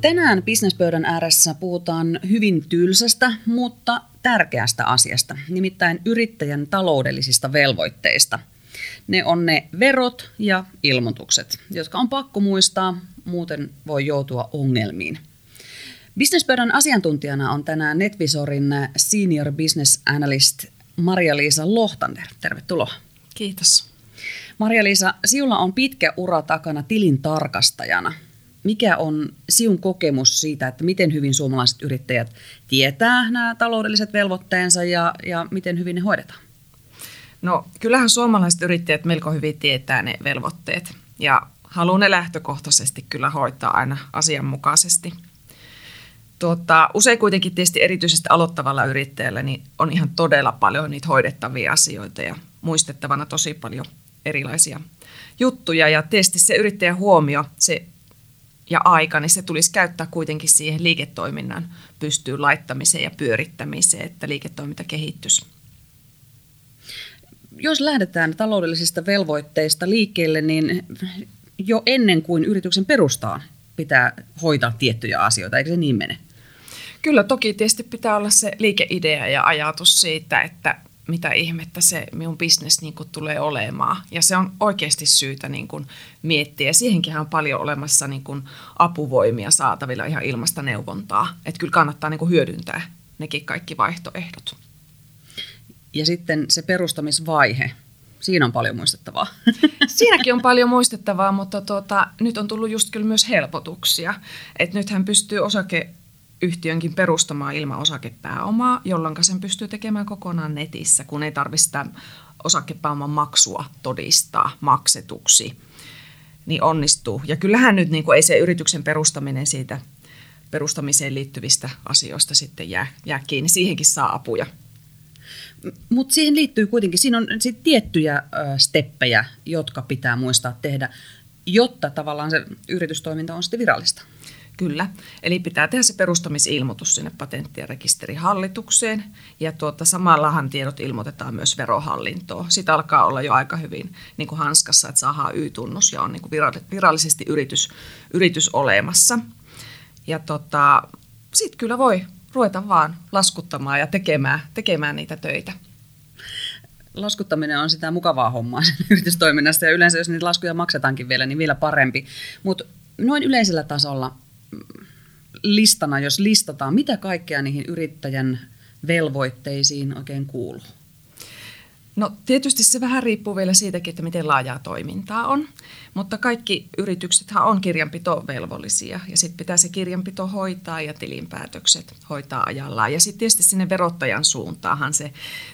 Tänään bisnespöydän ääressä puhutaan hyvin tylsästä, mutta tärkeästä asiasta, nimittäin yrittäjän taloudellisista velvoitteista. Ne on ne verot ja ilmoitukset, jotka on pakko muistaa, muuten voi joutua ongelmiin. Bisnespöydän asiantuntijana on tänään Netvisorin Senior Business Analyst Maria-Liisa Lohtander. Tervetuloa. Kiitos. Maria-Liisa, siulla on pitkä ura takana tilin tarkastajana. Mikä on siun kokemus siitä, että miten hyvin suomalaiset yrittäjät tietää nämä taloudelliset velvoitteensa ja, ja miten hyvin ne hoidetaan? No kyllähän suomalaiset yrittäjät melko hyvin tietää ne velvoitteet ja haluaa ne lähtökohtaisesti kyllä hoitaa aina asianmukaisesti. Tuota, usein kuitenkin tietysti erityisesti aloittavalla yrittäjällä niin on ihan todella paljon niitä hoidettavia asioita ja muistettavana tosi paljon erilaisia juttuja. Ja tietysti se yrittäjän huomio se, ja aika, niin se tulisi käyttää kuitenkin siihen liiketoiminnan pystyyn laittamiseen ja pyörittämiseen, että liiketoiminta kehittyisi. Jos lähdetään taloudellisista velvoitteista liikkeelle, niin jo ennen kuin yrityksen perustaa pitää hoitaa tiettyjä asioita, eikö se niin mene? Kyllä, toki tietysti pitää olla se liikeidea ja ajatus siitä, että mitä ihmettä se minun bisnes niin kuin tulee olemaan. Ja se on oikeasti syytä niin kuin miettiä. Ja siihenkin on paljon olemassa niin kuin apuvoimia saatavilla ihan ilmasta neuvontaa. Että kyllä kannattaa niin kuin hyödyntää nekin kaikki vaihtoehdot. Ja sitten se perustamisvaihe. Siinä on paljon muistettavaa. Siinäkin on paljon muistettavaa, mutta tuota, nyt on tullut just kyllä myös helpotuksia. Että nythän pystyy osake yhtiönkin perustamaan ilman osakepääomaa, jolloin sen pystyy tekemään kokonaan netissä, kun ei tarvitse sitä osakepääoman maksua todistaa maksetuksi, niin onnistuu. Ja kyllähän nyt niin kuin ei se yrityksen perustaminen siitä perustamiseen liittyvistä asioista sitten jää, jää kiinni. Siihenkin saa apuja. Mutta siihen liittyy kuitenkin, siinä on sit tiettyjä steppejä, jotka pitää muistaa tehdä, jotta tavallaan se yritystoiminta on sitten virallista. Kyllä, eli pitää tehdä se perustamisilmoitus sinne patentti- ja rekisterihallitukseen ja tuota, samallahan tiedot ilmoitetaan myös verohallintoon. Sitä alkaa olla jo aika hyvin niin kuin hanskassa, että saadaan Y-tunnus ja on niin kuin virallisesti yritys, yritys olemassa. Ja tota, sitten kyllä voi ruveta vaan laskuttamaan ja tekemään, tekemään niitä töitä laskuttaminen on sitä mukavaa hommaa yritystoiminnassa ja yleensä jos niitä laskuja maksetaankin vielä, niin vielä parempi. Mutta noin yleisellä tasolla listana, jos listataan, mitä kaikkea niihin yrittäjän velvoitteisiin oikein kuuluu? No tietysti se vähän riippuu vielä siitäkin, että miten laajaa toimintaa on, mutta kaikki yrityksethän on kirjanpitovelvollisia ja sitten pitää se kirjanpito hoitaa ja tilinpäätökset hoitaa ajallaan. Ja sitten tietysti sinne verottajan suuntaahan se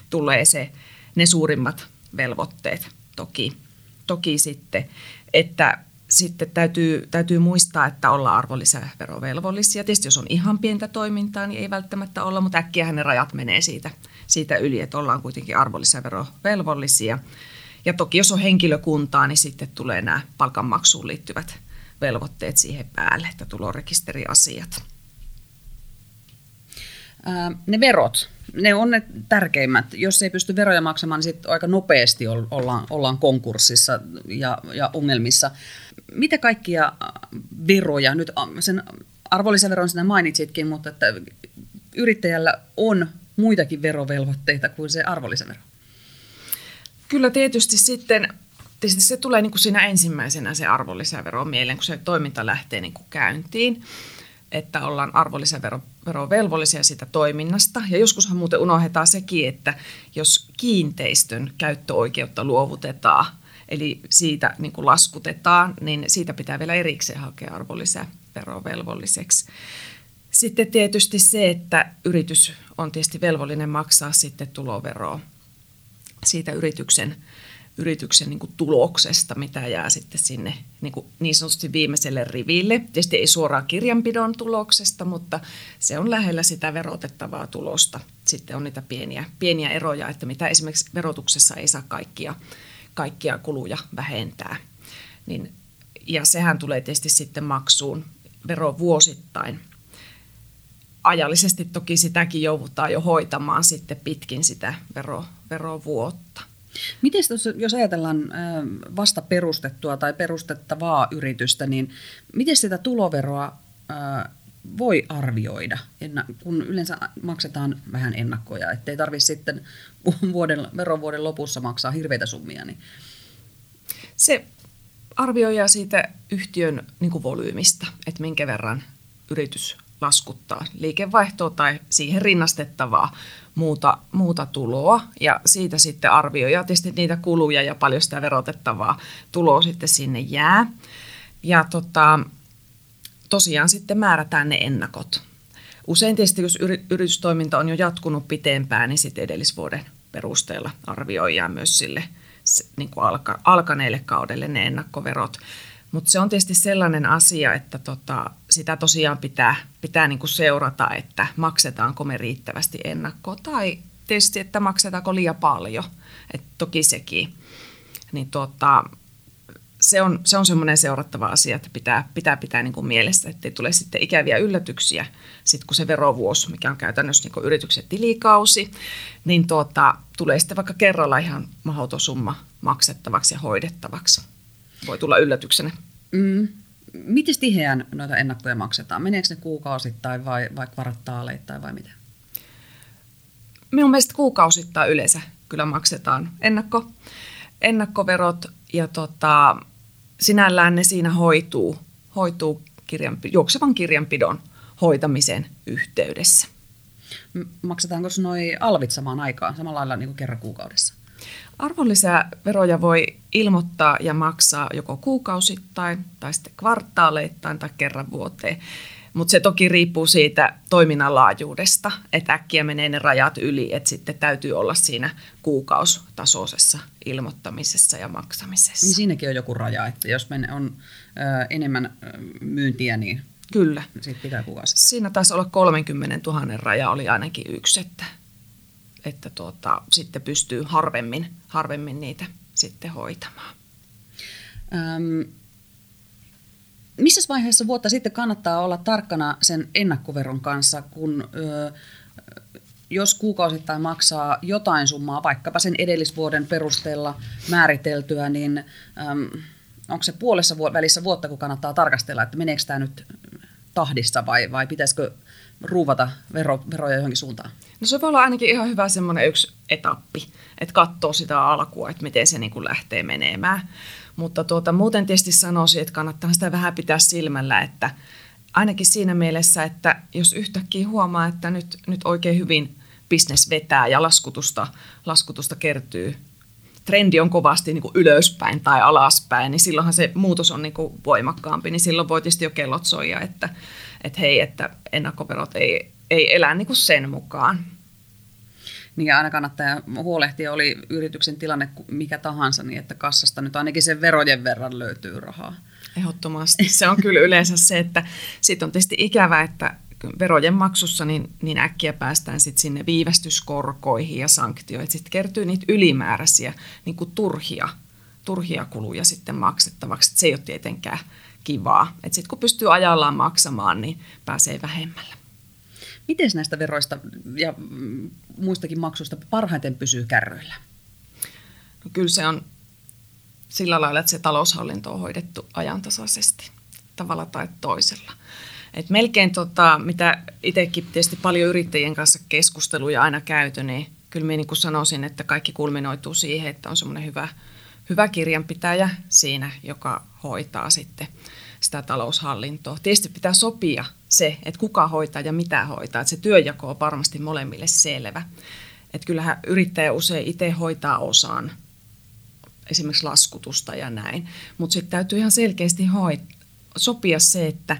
tulee se, ne suurimmat velvoitteet toki, toki sitten, että sitten täytyy, täytyy muistaa, että ollaan arvonlisäverovelvollisia. Tietysti jos on ihan pientä toimintaa, niin ei välttämättä olla, mutta äkkiähän ne rajat menee siitä, siitä yli, että ollaan kuitenkin arvonlisäverovelvollisia. Ja toki jos on henkilökuntaa, niin sitten tulee nämä palkanmaksuun liittyvät velvoitteet siihen päälle, että tulorekisteriasiat. ne verot, ne on ne tärkeimmät. Jos ei pysty veroja maksamaan, niin sitten aika nopeasti ollaan, ollaan konkurssissa ja, ja ongelmissa. Mitä kaikkia veroja, nyt sen arvonlisäveron sinä mainitsitkin, mutta että yrittäjällä on muitakin verovelvoitteita kuin se arvonlisävero? Kyllä tietysti sitten tietysti se tulee niin kuin siinä ensimmäisenä se arvonlisävero mieleen, kun se toiminta lähtee niin kuin käyntiin että ollaan arvonlisäverovelvollisia sitä toiminnasta. Ja joskushan muuten unohdetaan sekin, että jos kiinteistön käyttöoikeutta luovutetaan, eli siitä niin kuin laskutetaan, niin siitä pitää vielä erikseen hakea arvonlisäverovelvolliseksi. Sitten tietysti se, että yritys on tietysti velvollinen maksaa sitten tuloveroa siitä yrityksen yrityksen niin kuin tuloksesta, mitä jää sitten sinne niin, kuin niin sanotusti viimeiselle riville. Tietysti ei suoraan kirjanpidon tuloksesta, mutta se on lähellä sitä verotettavaa tulosta. Sitten on niitä pieniä, pieniä eroja, että mitä esimerkiksi verotuksessa ei saa kaikkia, kaikkia kuluja vähentää. Niin, ja sehän tulee tietysti sitten maksuun vero vuosittain. Ajallisesti toki sitäkin joudutaan jo hoitamaan sitten pitkin sitä vero, verovuotta. Miten jos ajatellaan vasta perustettua tai perustettavaa yritystä, niin miten sitä tuloveroa voi arvioida, kun yleensä maksetaan vähän ennakkoja, ettei tarvitse sitten vuoden, verovuoden lopussa maksaa hirveitä summia. Niin. Se arvioija siitä yhtiön niin kuin että minkä verran yritys laskuttaa liikevaihtoa tai siihen rinnastettavaa muuta, muuta tuloa ja siitä sitten arvioija tietysti niitä kuluja ja paljon sitä verotettavaa tuloa sitten sinne jää. Ja tota, tosiaan sitten määrätään ne ennakot. Usein tietysti, jos yritystoiminta on jo jatkunut pitempään, niin sitten edellisvuoden perusteella arvioidaan myös sille niin kuin alka, alkaneelle kaudelle ne ennakkoverot. Mutta se on tietysti sellainen asia, että tota, sitä tosiaan pitää, pitää niin kuin seurata, että maksetaanko me riittävästi ennakkoa tai tietysti, että maksetaanko liian paljon. Et toki sekin. Niin tota, se on, se on semmoinen seurattava asia, että pitää pitää, pitää niin kuin mielessä, ettei tule sitten ikäviä yllätyksiä, sitten kun se verovuosi, mikä on käytännössä niin yrityksen tilikausi, niin tuota, tulee sitten vaikka kerralla ihan mahdoton summa maksettavaksi ja hoidettavaksi. Voi tulla yllätyksenä. Mm. Miten tiheään noita ennakkoja maksetaan? Meneekö ne kuukausittain vai, vai kvartaaleittain vai miten? Minun mielestä kuukausittain yleensä kyllä maksetaan ennakko, ennakkoverot ja tota, sinällään ne siinä hoituu, hoituu kirjan, juoksevan kirjanpidon hoitamisen yhteydessä. Maksetaanko noin alvit samaan aikaan, samalla lailla niin kuin kerran kuukaudessa? Arvonlisäveroja voi ilmoittaa ja maksaa joko kuukausittain tai sitten kvartaaleittain tai kerran vuoteen. Mutta se toki riippuu siitä toiminnan laajuudesta, että äkkiä menee ne rajat yli, että sitten täytyy olla siinä kuukausitasoisessa ilmoittamisessa ja maksamisessa. Niin siinäkin on joku raja, että jos on ö, enemmän myyntiä, niin Kyllä. Siitä pitää kuvasta. Siinä taisi olla 30 000 raja oli ainakin yksi, että, että tuota, sitten pystyy harvemmin, harvemmin niitä sitten hoitamaan. Öm, missä vaiheessa vuotta sitten kannattaa olla tarkkana sen ennakkoveron kanssa, kun ö, jos kuukausittain maksaa jotain summaa, vaikkapa sen edellisvuoden perusteella määriteltyä, niin äm, onko se puolessa välissä vuotta, kun kannattaa tarkastella, että meneekö tämä nyt tahdissa vai, vai pitäisikö ruuvata vero, veroja johonkin suuntaan? No se voi olla ainakin ihan hyvä semmoinen yksi etappi, että katsoo sitä alkua, että miten se niin kuin lähtee menemään. Mutta tuota, muuten tietysti sanoisin, että kannattaa sitä vähän pitää silmällä, että ainakin siinä mielessä, että jos yhtäkkiä huomaa, että nyt, nyt oikein hyvin bisnes vetää ja laskutusta, laskutusta kertyy, trendi on kovasti niin kuin ylöspäin tai alaspäin, niin silloinhan se muutos on niin kuin voimakkaampi, niin silloin voi tietysti jo kellot soija, että, että hei, että ennakkoverot ei, ei elä niin kuin sen mukaan. Niin ja aina kannattaa huolehtia, oli yrityksen tilanne mikä tahansa, niin että kassasta nyt ainakin sen verojen verran löytyy rahaa. Ehdottomasti. Se on kyllä yleensä se, että sitten on tietysti ikävä, että verojen maksussa niin, niin äkkiä päästään sit sinne viivästyskorkoihin ja sanktioihin. Sitten kertyy niitä ylimääräisiä niin kuin turhia, turhia kuluja sitten maksettavaksi. Et se ei ole tietenkään kivaa. Sitten kun pystyy ajallaan maksamaan, niin pääsee vähemmällä. Miten näistä veroista ja muistakin maksuista parhaiten pysyy kärryillä? No kyllä se on sillä lailla, että se taloushallinto on hoidettu ajantasaisesti tavalla tai toisella. Et melkein tota, mitä itsekin tietysti paljon yrittäjien kanssa keskusteluja aina käyty, niin kyllä minä niin sanoisin, että kaikki kulminoituu siihen, että on semmoinen hyvä, hyvä kirjanpitäjä siinä, joka hoitaa sitten sitä taloushallintoa. Tietysti pitää sopia se, että kuka hoitaa ja mitä hoitaa. Että se työjako on varmasti molemmille selvä. Että kyllähän yrittäjä usein itse hoitaa osan, esimerkiksi laskutusta ja näin. Mutta sitten täytyy ihan selkeästi hoit- sopia se, että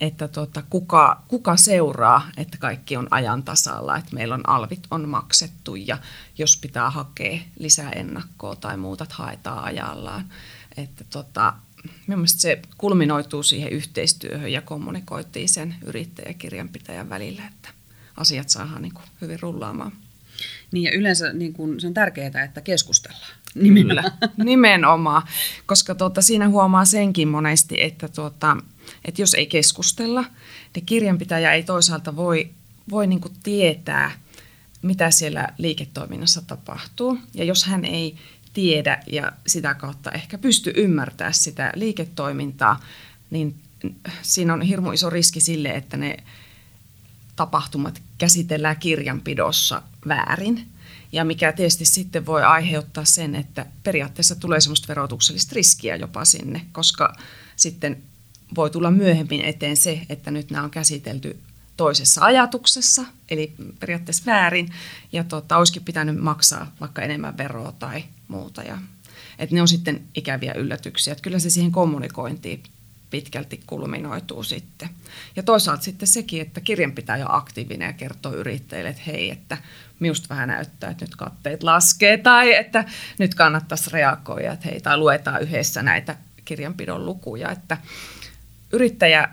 että tota, kuka, kuka seuraa, että kaikki on ajan tasalla, että meillä on alvit on maksettu ja jos pitää hakea lisää ennakkoa tai muuta, haetaan ajallaan. Että tota, mielestäni se kulminoituu siihen yhteistyöhön ja kommunikoitiin sen yrittäjäkirjanpitäjän välillä, että asiat saadaan niin kuin hyvin rullaamaan. Niin ja yleensä niin kuin, se on tärkeää, että keskustellaan. Nimenomaan. nimenomaan, koska tuota, siinä huomaa senkin monesti, että tuota, että jos ei keskustella, niin kirjanpitäjä ei toisaalta voi, voi niin kuin tietää, mitä siellä liiketoiminnassa tapahtuu. Ja jos hän ei tiedä ja sitä kautta ehkä pysty ymmärtämään sitä liiketoimintaa, niin siinä on hirmu iso riski sille, että ne tapahtumat käsitellään kirjanpidossa väärin. Ja mikä tietysti sitten voi aiheuttaa sen, että periaatteessa tulee semmoista verotuksellista riskiä jopa sinne, koska sitten voi tulla myöhemmin eteen se, että nyt nämä on käsitelty toisessa ajatuksessa, eli periaatteessa väärin, ja tota, olisikin pitänyt maksaa vaikka enemmän veroa tai muuta. Ja, että ne on sitten ikäviä yllätyksiä. Että kyllä se siihen kommunikointiin pitkälti kulminoituu sitten. Ja toisaalta sitten sekin, että kirjanpitäjä on aktiivinen ja kertoo yrittäjille, että hei, että minusta vähän näyttää, että nyt katteet laskee tai että nyt kannattaisi reagoida, että hei, tai luetaan yhdessä näitä kirjanpidon lukuja, että yrittäjä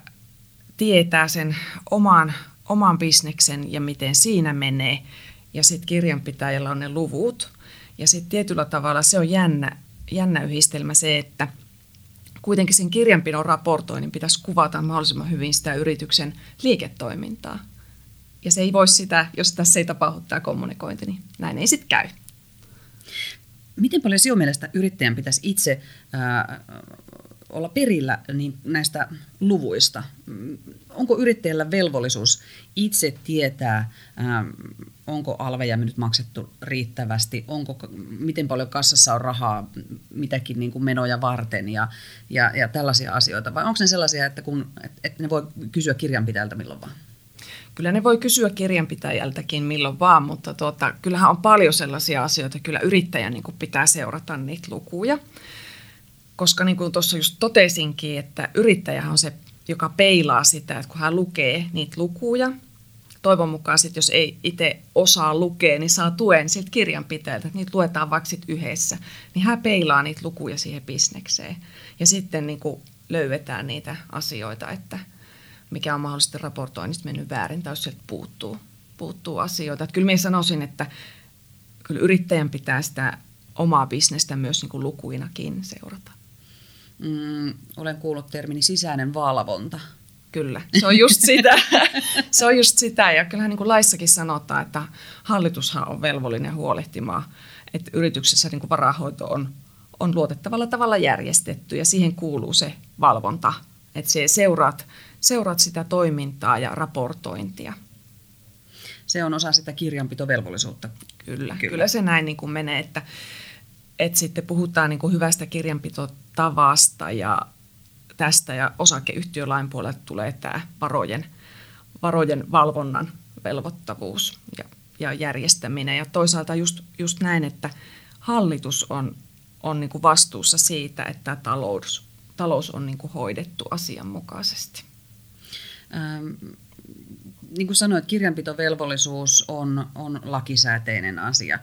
tietää sen oman, oman bisneksen ja miten siinä menee, ja sitten kirjanpitäjällä on ne luvut. Ja sitten tietyllä tavalla se on jännä, jännä yhdistelmä se, että kuitenkin sen kirjanpidon raportoinnin pitäisi kuvata mahdollisimman hyvin sitä yrityksen liiketoimintaa. Ja se ei voi sitä, jos tässä ei tapahdu tämä kommunikointi, niin näin ei sitten käy. Miten paljon sinun mielestä yrittäjän pitäisi itse äh, olla perillä niin näistä luvuista? Onko yrittäjällä velvollisuus itse tietää, ähm, onko alveja nyt maksettu riittävästi, onko, miten paljon kassassa on rahaa mitäkin niin kuin menoja varten ja, ja, ja tällaisia asioita? Vai onko ne sellaisia, että, kun, että ne voi kysyä kirjanpitäjältä milloin vaan? Kyllä ne voi kysyä kirjanpitäjältäkin milloin vaan, mutta tuota, kyllähän on paljon sellaisia asioita, kyllä yrittäjän niin pitää seurata niitä lukuja koska niin kuin tuossa just totesinkin, että yrittäjä on se, joka peilaa sitä, että kun hän lukee niitä lukuja, toivon mukaan sit, jos ei itse osaa lukea, niin saa tuen siltä kirjanpitäjältä, että niitä luetaan vaikka sit yhdessä, niin hän peilaa niitä lukuja siihen bisnekseen. Ja sitten niin kuin löydetään niitä asioita, että mikä on mahdollisesti raportoinnista mennyt väärin tai jos sieltä puuttuu, puuttuu asioita. Että kyllä minä sanoisin, että kyllä yrittäjän pitää sitä omaa bisnestä myös niin kuin lukuinakin seurata mm, olen kuullut termini sisäinen valvonta. Kyllä, se on just sitä. se on just sitä ja kyllähän niin kuin laissakin sanotaan, että hallitushan on velvollinen huolehtimaan, että yrityksessä niin kuin varahoito on, on luotettavalla tavalla järjestetty ja siihen kuuluu se valvonta, että se seuraat, seuraat sitä toimintaa ja raportointia. Se on osa sitä kirjanpitovelvollisuutta. Kyllä, kyllä. kyllä se näin niin kuin menee, että, että sitten puhutaan niin kuin hyvästä kirjanpitotavasta ja tästä ja osakeyhtiölain puolelta tulee tämä varojen, varojen valvonnan velvoittavuus ja, ja järjestäminen. Ja toisaalta just, just näin, että hallitus on, on niin kuin vastuussa siitä, että talous, talous on niin kuin hoidettu asianmukaisesti. Ähm, niin kuin sanoit, kirjanpitovelvollisuus on, on lakisääteinen asia.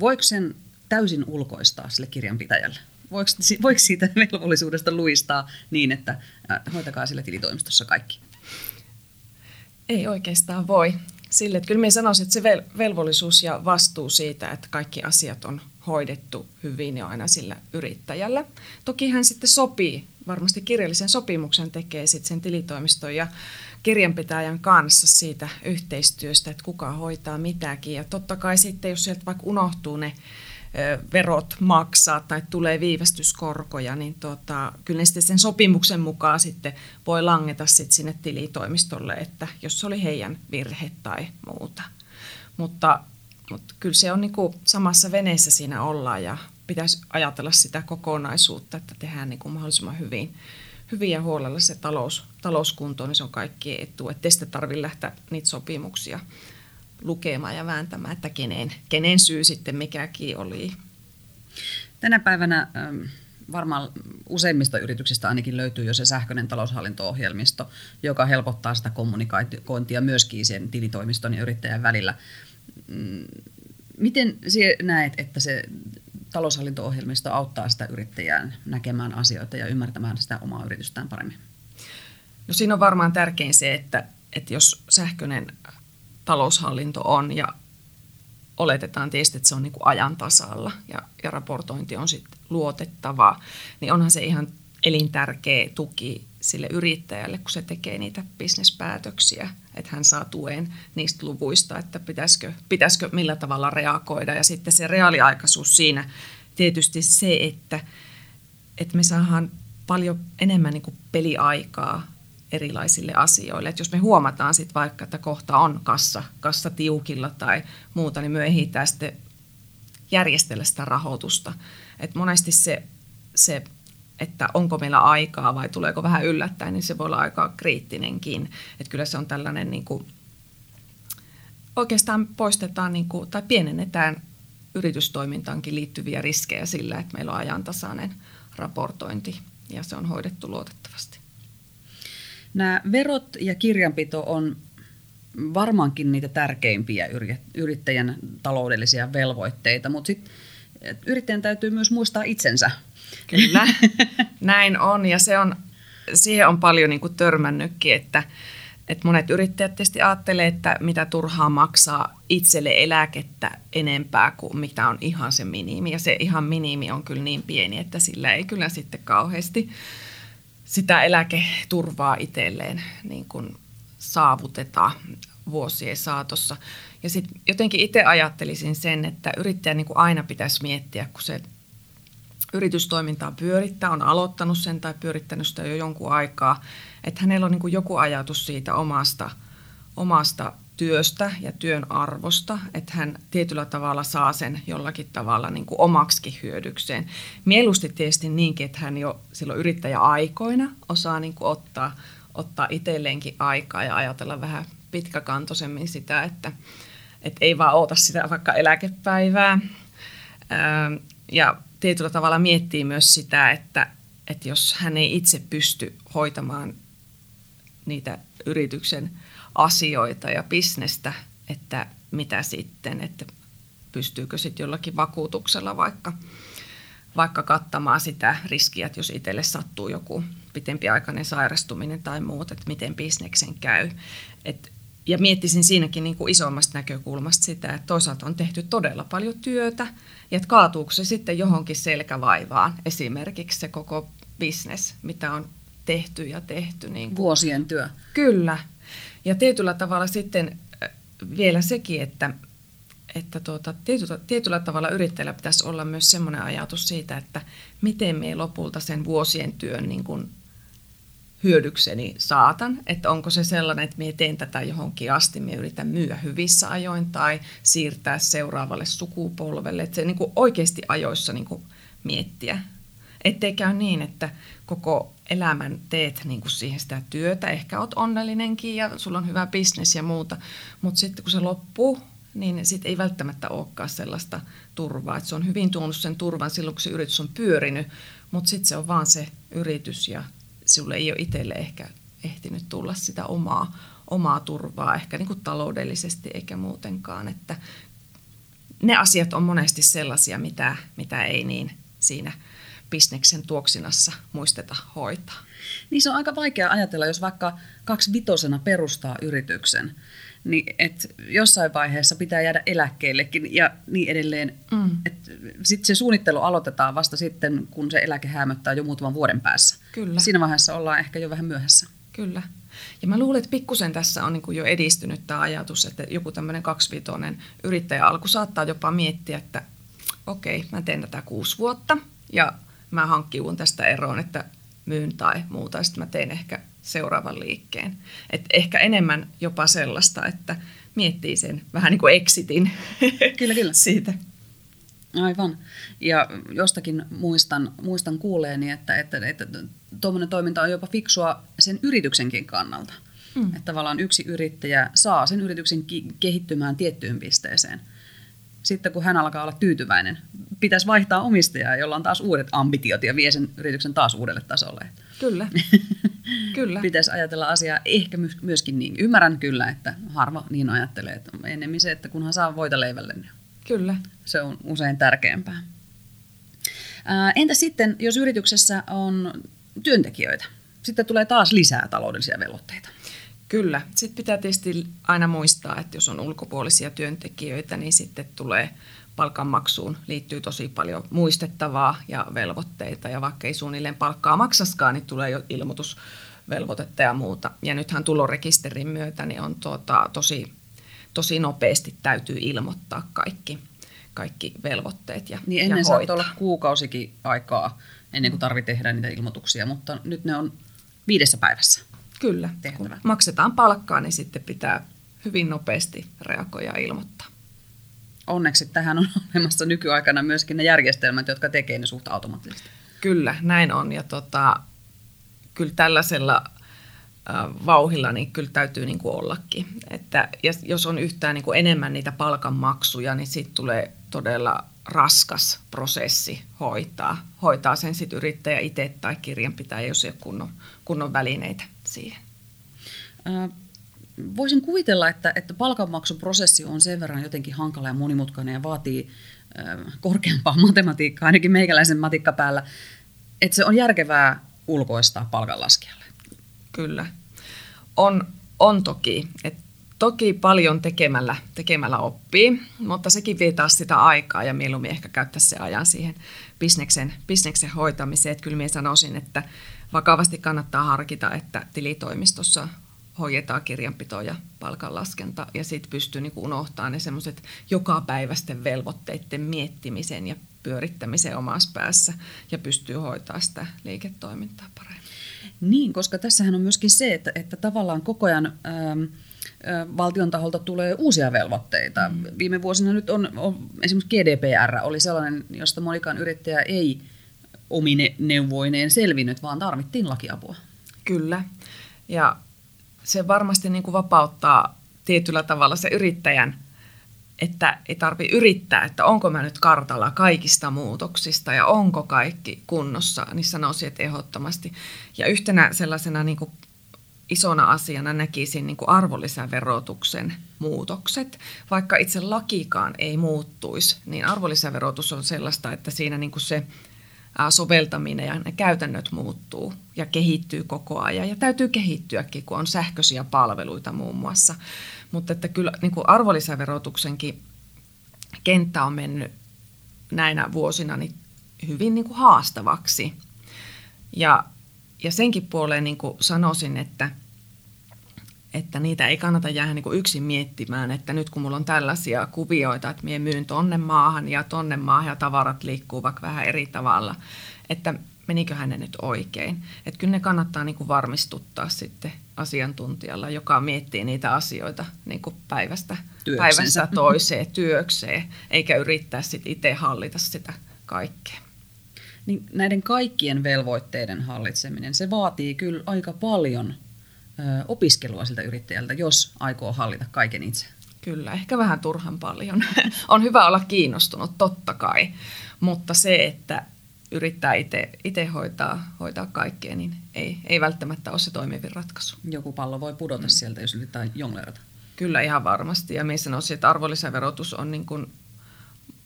Voiko sen täysin ulkoistaa sille kirjanpitäjälle? Voiko, voiko siitä velvollisuudesta luistaa niin, että hoitakaa sille tilitoimistossa kaikki? Ei oikeastaan voi. Sille, että kyllä minä sanoisin, että se velvollisuus ja vastuu siitä, että kaikki asiat on hoidettu hyvin ja aina sillä yrittäjällä. Toki hän sitten sopii, varmasti kirjallisen sopimuksen tekee sitten sen tilitoimiston ja kirjanpitäjän kanssa siitä yhteistyöstä, että kuka hoitaa mitäkin. Ja totta kai sitten, jos sieltä vaikka unohtuu ne verot maksaa tai tulee viivästyskorkoja, niin tota, kyllä ne sitten sen sopimuksen mukaan sitten voi langeta sitten sinne tilitoimistolle, että jos se oli heidän virhe tai muuta. Mutta, mutta kyllä se on niin kuin samassa veneessä siinä ollaan ja pitäisi ajatella sitä kokonaisuutta, että tehdään niin kuin mahdollisimman hyvin, hyvin ja huolella se talous, talouskunto, niin se on kaikki etu, ettei sitten tarvitse lähteä niitä sopimuksia lukemaan ja vääntämään, että kenen, kenen syy sitten mikäkin oli. Tänä päivänä ähm, varmaan useimmista yrityksistä ainakin löytyy jo se sähköinen taloushallinto-ohjelmisto, joka helpottaa sitä kommunikointia myöskin sen tilitoimiston ja yrittäjän välillä. Mm, miten näet, että se taloushallinto-ohjelmisto auttaa sitä yrittäjää näkemään asioita ja ymmärtämään sitä omaa yritystään paremmin? No siinä on varmaan tärkein se, että, että jos sähköinen taloushallinto on ja oletetaan tietysti, että se on niin kuin ajan tasalla ja, ja raportointi on sitten luotettavaa, niin onhan se ihan elintärkeä tuki sille yrittäjälle, kun se tekee niitä bisnespäätöksiä, että hän saa tuen niistä luvuista, että pitäisikö, pitäisikö millä tavalla reagoida. Ja sitten se reaaliaikaisuus siinä tietysti se, että, että me saadaan paljon enemmän niin kuin peliaikaa erilaisille asioille. Et jos me huomataan sitten vaikka, että kohta on kassa, kassa tiukilla tai muuta, niin me ehditään sitten järjestellä sitä rahoitusta. Et monesti se, se, että onko meillä aikaa vai tuleeko vähän yllättäen, niin se voi olla aika kriittinenkin. Et kyllä se on tällainen, niin kuin, oikeastaan poistetaan niin kuin, tai pienennetään yritystoimintaankin liittyviä riskejä sillä, että meillä on ajantasainen raportointi ja se on hoidettu luotettavasti. Nämä verot ja kirjanpito on varmaankin niitä tärkeimpiä yrittäjän taloudellisia velvoitteita, mutta sitten yrittäjän täytyy myös muistaa itsensä. Kyllä, näin on ja se on, siihen on paljon niin kuin törmännytkin, että, että monet yrittäjät tietysti ajattelee, että mitä turhaa maksaa itselle eläkettä enempää kuin mitä on ihan se minimi. Ja se ihan minimi on kyllä niin pieni, että sillä ei kyllä sitten kauheasti sitä eläketurvaa itselleen niin kuin saavuteta vuosien saatossa. Ja sitten jotenkin itse ajattelisin sen, että yrittäjä niin kuin aina pitäisi miettiä, kun se yritystoimintaa pyörittää, on aloittanut sen tai pyörittänyt sitä jo jonkun aikaa, että hänellä on niin kuin joku ajatus siitä omasta, omasta työstä ja työn arvosta, että hän tietyllä tavalla saa sen jollakin tavalla niin kuin omaksi hyödykseen. Mieluusti tietysti niinkin, että hän jo silloin yrittäjäaikoina osaa niin kuin ottaa, ottaa itselleenkin aikaa ja ajatella vähän pitkäkantoisemmin sitä, että, että ei vaan oota sitä vaikka eläkepäivää. Ja tietyllä tavalla miettii myös sitä, että, että jos hän ei itse pysty hoitamaan niitä yrityksen asioita ja bisnestä, että mitä sitten, että pystyykö sitten jollakin vakuutuksella vaikka, vaikka kattamaan sitä riskiä, että jos itselle sattuu joku pitempiaikainen sairastuminen tai muut, että miten bisneksen käy. Et, ja miettisin siinäkin niin kuin isommasta näkökulmasta sitä, että toisaalta on tehty todella paljon työtä, ja että kaatuuko se sitten johonkin selkävaivaan, esimerkiksi se koko bisnes, mitä on tehty ja tehty. Niin kuin. Vuosien työ. Kyllä. Ja tietyllä tavalla sitten äh, vielä sekin, että, että tuota, tietyllä, tietyllä tavalla yrittäjällä pitäisi olla myös sellainen ajatus siitä, että miten me lopulta sen vuosien työn niin kuin hyödykseni saatan, että onko se sellainen, että minä teen tätä johonkin asti, minä yritän myyä hyvissä ajoin tai siirtää seuraavalle sukupolvelle, että se niin kuin oikeasti ajoissa niin kuin miettiä. Ettei käy niin, että koko elämän teet niin kuin siihen sitä työtä, ehkä oot onnellinenkin ja sulla on hyvä bisnes ja muuta, mutta sitten kun se loppuu, niin sitten ei välttämättä olekaan sellaista turvaa. että se on hyvin tuonut sen turvan silloin, kun se yritys on pyörinyt, mutta sitten se on vaan se yritys ja sulle ei ole itselle ehkä ehtinyt tulla sitä omaa, omaa turvaa, ehkä niin kuin taloudellisesti eikä muutenkaan. Että ne asiat on monesti sellaisia, mitä, mitä ei niin siinä bisneksen tuoksinassa muisteta hoitaa. Niin se on aika vaikea ajatella, jos vaikka kaksi vitosena perustaa yrityksen, niin et jossain vaiheessa pitää jäädä eläkkeellekin ja niin edelleen. Mm. Sitten se suunnittelu aloitetaan vasta sitten, kun se eläke hämöttää jo muutaman vuoden päässä. Kyllä. Siinä vaiheessa ollaan ehkä jo vähän myöhässä. Kyllä. Ja mä luulen, että pikkusen tässä on niin jo edistynyt tämä ajatus, että joku tämmöinen kaksivitoinen yrittäjä alku saattaa jopa miettiä, että okei, okay, mä teen tätä kuusi vuotta ja mä hankkiudun tästä eroon, että myyn tai muuta, ja sitten mä teen ehkä seuraavan liikkeen. Et ehkä enemmän jopa sellaista, että miettii sen vähän niin kuin exitin kyllä, kyllä. siitä. Aivan. Ja jostakin muistan, muistan kuuleeni, että, että, että tuommoinen toiminta on jopa fiksua sen yrityksenkin kannalta. Mm. Että tavallaan yksi yrittäjä saa sen yrityksen kehittymään tiettyyn pisteeseen. Sitten kun hän alkaa olla tyytyväinen, pitäisi vaihtaa omistajaa, jolla on taas uudet ambitiot ja vie sen yrityksen taas uudelle tasolle. Kyllä. kyllä. Pitäisi ajatella asiaa ehkä myöskin niin. Ymmärrän kyllä, että harva niin ajattelee, että enemmän se, että kunhan saa voita leivälle. Niin kyllä. Se on usein tärkeämpää. Entä sitten, jos yrityksessä on työntekijöitä? Sitten tulee taas lisää taloudellisia velvoitteita. Kyllä. Sitten pitää tietysti aina muistaa, että jos on ulkopuolisia työntekijöitä, niin sitten tulee palkanmaksuun liittyy tosi paljon muistettavaa ja velvoitteita. Ja vaikka ei suunnilleen palkkaa maksaskaan, niin tulee jo ilmoitusvelvoitetta ja muuta. Ja nythän tulorekisterin myötä niin on tuota, tosi, tosi nopeasti täytyy ilmoittaa kaikki, kaikki velvoitteet ja Niin ennen ja saattoi olla kuukausikin aikaa ennen kuin tarvitsee tehdä niitä ilmoituksia, mutta nyt ne on viidessä päivässä. Kyllä. tehtävä. Kun maksetaan palkkaa, niin sitten pitää hyvin nopeasti reagoida ja ilmoittaa. Onneksi tähän on olemassa nykyaikana myöskin ne järjestelmät, jotka tekee ne suht automaattisesti. Kyllä, näin on. Ja tota, kyllä tällaisella äh, vauhilla niin kyllä täytyy niin kuin ollakin. Että jos on yhtään niin kuin enemmän niitä palkanmaksuja, niin siitä tulee todella raskas prosessi hoitaa. Hoitaa sen sitten yrittäjä itse tai kirjanpitäjä, jos ei ole kunnon, kunnon välineitä siihen. Voisin kuvitella, että, että palkanmaksuprosessi on sen verran jotenkin hankala ja monimutkainen ja vaatii korkeampaa matematiikkaa, ainakin meikäläisen matikka päällä, että se on järkevää ulkoistaa palkanlaskijalle. Kyllä. On, on toki. Et toki paljon tekemällä, tekemällä oppii, mutta sekin vie taas sitä aikaa ja mieluummin ehkä käyttää se ajan siihen bisneksen, bisneksen hoitamiseen. Et kyllä minä sanoisin, että vakavasti kannattaa harkita, että tilitoimistossa hoidetaan kirjanpito ja palkanlaskenta ja sitten pystyy niin unohtamaan ne semmoiset jokapäiväisten velvoitteiden miettimisen ja pyörittämisen omassa päässä ja pystyy hoitaa sitä liiketoimintaa paremmin. Niin, koska tässähän on myöskin se, että, että tavallaan koko ajan ähm, valtion taholta tulee uusia velvoitteita. Mm. Viime vuosina nyt on, on esimerkiksi GDPR oli sellainen, josta monikaan yrittäjä ei omine neuvoineen selvinnyt, vaan tarvittiin lakiapua. Kyllä. Ja se varmasti niin kuin vapauttaa tietyllä tavalla se yrittäjän, että ei tarvi yrittää, että onko mä nyt kartalla kaikista muutoksista ja onko kaikki kunnossa, niin sanoisin, että ehdottomasti. Ja yhtenä sellaisena niin kuin isona asiana näkisin niin kuin arvonlisäverotuksen muutokset. Vaikka itse lakikaan ei muuttuisi, niin arvonlisäverotus on sellaista, että siinä niin kuin se soveltaminen ja ne käytännöt muuttuu ja kehittyy koko ajan. Ja täytyy kehittyäkin, kun on sähköisiä palveluita muun muassa. Mutta että kyllä niin kuin arvonlisäverotuksenkin kenttä on mennyt näinä vuosina niin hyvin niin kuin haastavaksi. Ja, ja senkin puoleen niin kuin sanoisin, että, että niitä ei kannata jäädä niin yksin miettimään, että nyt kun mulla on tällaisia kuvioita, että minä myyn tonne maahan ja tonne maahan ja tavarat liikkuu vaikka vähän eri tavalla, että meniköhän ne nyt oikein. Että kyllä ne kannattaa niin varmistuttaa sitten asiantuntijalla, joka miettii niitä asioita niin päivästä, päivästä toiseen työkseen, eikä yrittää sitten itse hallita sitä kaikkea. Niin näiden kaikkien velvoitteiden hallitseminen, se vaatii kyllä aika paljon opiskelua siltä yrittäjältä, jos aikoo hallita kaiken itse. Kyllä, ehkä vähän turhan paljon. on hyvä olla kiinnostunut, totta kai, mutta se, että yrittää itse hoitaa, hoitaa kaikkea, niin ei, ei välttämättä ole se toimivin ratkaisu. Joku pallo voi pudota mm. sieltä, jos yrittää jonglerata. Kyllä ihan varmasti. Ja missä sanoisin, että arvonlisäverotus on niin kuin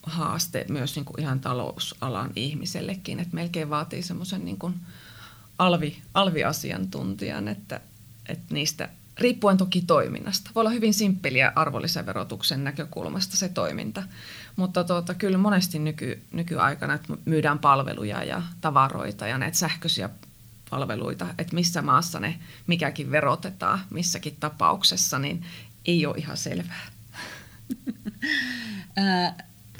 haaste myös niin kuin ihan talousalan ihmisellekin. Että melkein vaatii semmoisen niin kuin alvi, alviasiantuntijan, että, että niistä riippuen toki toiminnasta. Voi olla hyvin simppeliä arvonlisäverotuksen näkökulmasta se toiminta, mutta tuota, kyllä monesti nyky, nykyaikana että myydään palveluja ja tavaroita ja näitä sähköisiä palveluita, että missä maassa ne mikäkin verotetaan missäkin tapauksessa, niin ei ole ihan selvää.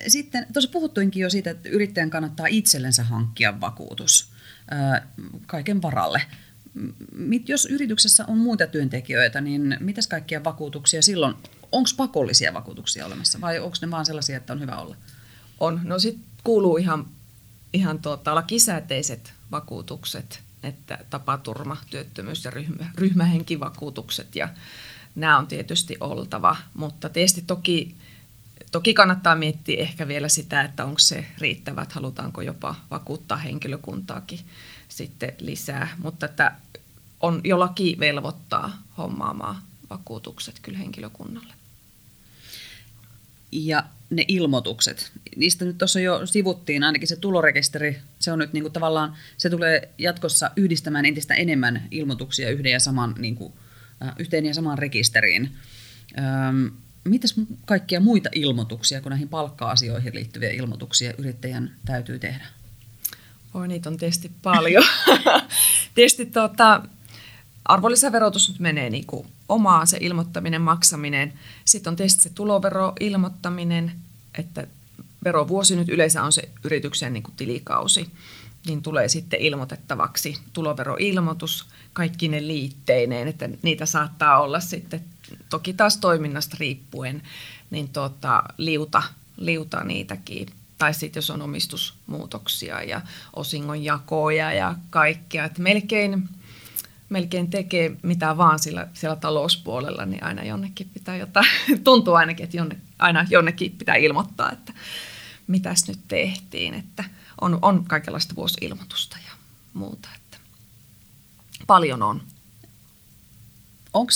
Sitten tuossa puhuttuinkin jo siitä, että yrittäjän kannattaa itsellensä hankkia vakuutus kaiken varalle. Jos yrityksessä on muita työntekijöitä, niin mitäs kaikkia vakuutuksia silloin? Onko pakollisia vakuutuksia olemassa vai onko ne vaan sellaisia, että on hyvä olla? On. No sitten kuuluu ihan, ihan tuota, lakisääteiset vakuutukset, että tapaturma, työttömyys ja ryhmä, ryhmähenkivakuutukset ja nämä on tietysti oltava, mutta tietysti toki Toki kannattaa miettiä ehkä vielä sitä, että onko se riittävä, että halutaanko jopa vakuuttaa henkilökuntaakin sitten lisää, mutta että on jo laki velvoittaa hommaamaan vakuutukset kyllä henkilökunnalle. Ja ne ilmoitukset, niistä nyt tuossa jo sivuttiin, ainakin se tulorekisteri, se on nyt niin kuin tavallaan, se tulee jatkossa yhdistämään entistä enemmän ilmoituksia yhden ja saman, niin kuin, äh, yhteen ja samaan rekisteriin. Öm, mitäs kaikkia muita ilmoituksia kuin näihin palkka-asioihin liittyviä ilmoituksia yrittäjän täytyy tehdä? Oi, niitä on tietysti paljon. tietysti tuota, arvonlisäverotus nyt menee niin kuin omaa se ilmoittaminen, maksaminen. Sitten on tietysti se tulovero-ilmoittaminen, että verovuosi nyt yleensä on se yrityksen niin kuin tilikausi. niin tulee sitten ilmoitettavaksi tuloveroilmoitus kaikki ne liitteineen, että niitä saattaa olla sitten toki taas toiminnasta riippuen, niin tota, liuta, liuta niitäkin. Tai sitten jos on omistusmuutoksia ja osingonjakoja ja kaikkea. Että melkein, melkein tekee mitä vaan sillä, siellä talouspuolella, niin aina jonnekin pitää jotain, tuntuu ainakin, että jonne, aina jonnekin pitää ilmoittaa, että mitäs nyt tehtiin. Että on, on kaikenlaista vuosilmoitusta ja muuta. Että paljon on. Onko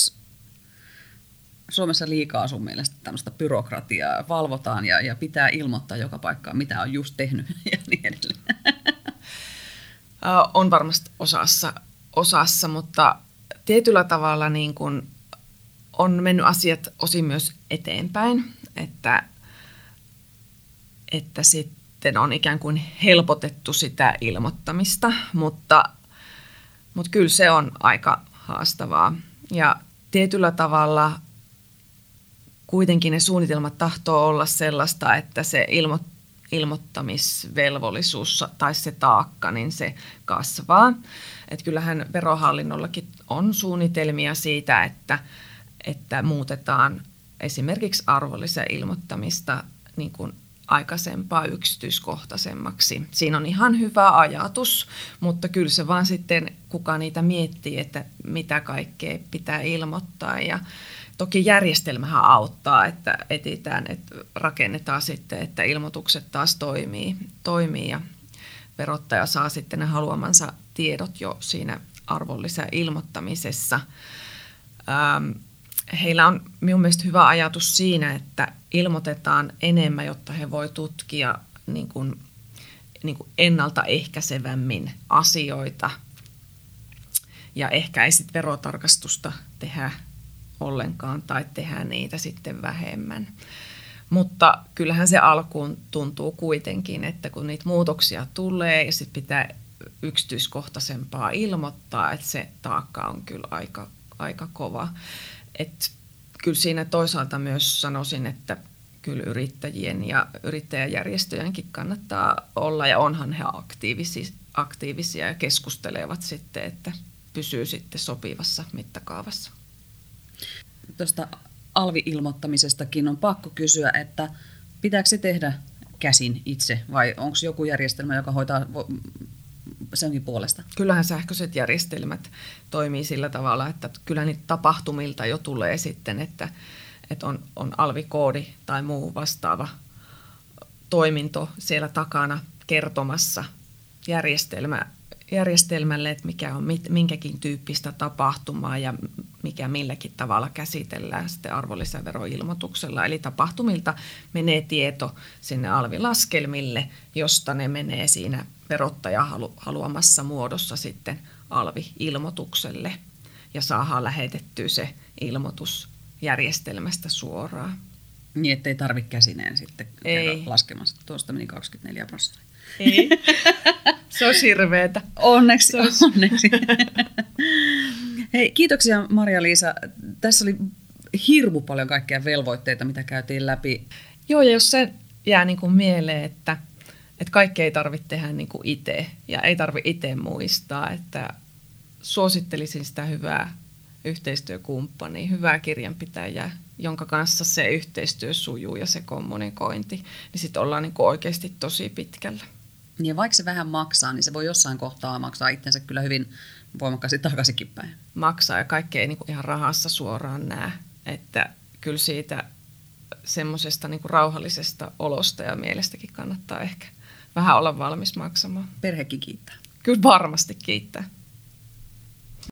Suomessa liikaa sun mielestä tämmöistä byrokratiaa, valvotaan ja, ja pitää ilmoittaa joka paikkaan, mitä on just tehnyt ja niin edelleen? On varmasti osassa, osassa, mutta tietyllä tavalla niin kun on mennyt asiat osin myös eteenpäin, että, että sitten on ikään kuin helpotettu sitä ilmoittamista, mutta, mutta kyllä se on aika haastavaa. Ja tietyllä tavalla kuitenkin ne suunnitelmat tahtoo olla sellaista, että se ilmo, ilmoittamisvelvollisuus tai se taakka, niin se kasvaa. Et kyllähän verohallinnollakin on suunnitelmia siitä, että, että muutetaan esimerkiksi arvonlisäilmoittamista niin kuin aikaisempaa yksityiskohtaisemmaksi. Siinä on ihan hyvä ajatus, mutta kyllä se vaan sitten, kuka niitä miettii, että mitä kaikkea pitää ilmoittaa ja Toki järjestelmähän auttaa, että etitään, että rakennetaan sitten, että ilmoitukset taas toimii, toimii ja verottaja saa sitten ne haluamansa tiedot jo siinä arvonlisäilmoittamisessa. Ähm, heillä on minun mielestä hyvä ajatus siinä, että ilmoitetaan enemmän, jotta he voi tutkia niin kuin, niin kuin ennaltaehkäisevämmin asioita ja ehkä ei sitten verotarkastusta tehdä ollenkaan tai tehdään niitä sitten vähemmän. Mutta kyllähän se alkuun tuntuu kuitenkin, että kun niitä muutoksia tulee ja sitten pitää yksityiskohtaisempaa ilmoittaa, että se taakka on kyllä aika, aika kova. Et kyllä siinä toisaalta myös sanoisin, että kyllä yrittäjien ja yrittäjäjärjestöjenkin kannattaa olla ja onhan he aktiivisia, aktiivisia ja keskustelevat sitten, että pysyy sitten sopivassa mittakaavassa. Tuosta alvi-ilmoittamisestakin on pakko kysyä, että pitääkö se tehdä käsin itse vai onko joku järjestelmä, joka hoitaa senkin puolesta? Kyllähän sähköiset järjestelmät toimii sillä tavalla, että kyllä niitä tapahtumilta jo tulee sitten, että, että on, on alvikoodi tai muu vastaava toiminto siellä takana kertomassa järjestelmä järjestelmälle, että mikä on minkäkin tyyppistä tapahtumaa ja mikä milläkin tavalla käsitellään sitten arvonlisäveroilmoituksella. Eli tapahtumilta menee tieto sinne alvilaskelmille, josta ne menee siinä verottaja haluamassa muodossa sitten alvi-ilmoitukselle ja saadaan lähetettyä se ilmoitus järjestelmästä suoraan. Niin, ettei tarvitse käsineen sitten Ei. laskemassa. Tuosta meni 24 prosenttia. Ei. Se on hirveetä. Onneksi, olisi... onneksi. Hei, kiitoksia Maria-Liisa. Tässä oli hirmu paljon kaikkia velvoitteita, mitä käytiin läpi. Joo, ja jos se jää niin kuin mieleen, että, että kaikki ei tarvitse tehdä niin kuin itse ja ei tarvitse itse muistaa, että suosittelisin sitä hyvää yhteistyökumppania, hyvää kirjanpitäjää, jonka kanssa se yhteistyö sujuu ja se kommunikointi, niin sitten ollaan niin kuin oikeasti tosi pitkällä. Ja vaikka se vähän maksaa, niin se voi jossain kohtaa maksaa itsensä kyllä hyvin voimakkaasti takaisinkin päin. Maksaa ja kaikki ei niin kuin ihan rahassa suoraan näe. Että kyllä siitä semmoisesta niin rauhallisesta olosta ja mielestäkin kannattaa ehkä vähän olla valmis maksamaan. Perhekin kiittää. Kyllä varmasti kiittää.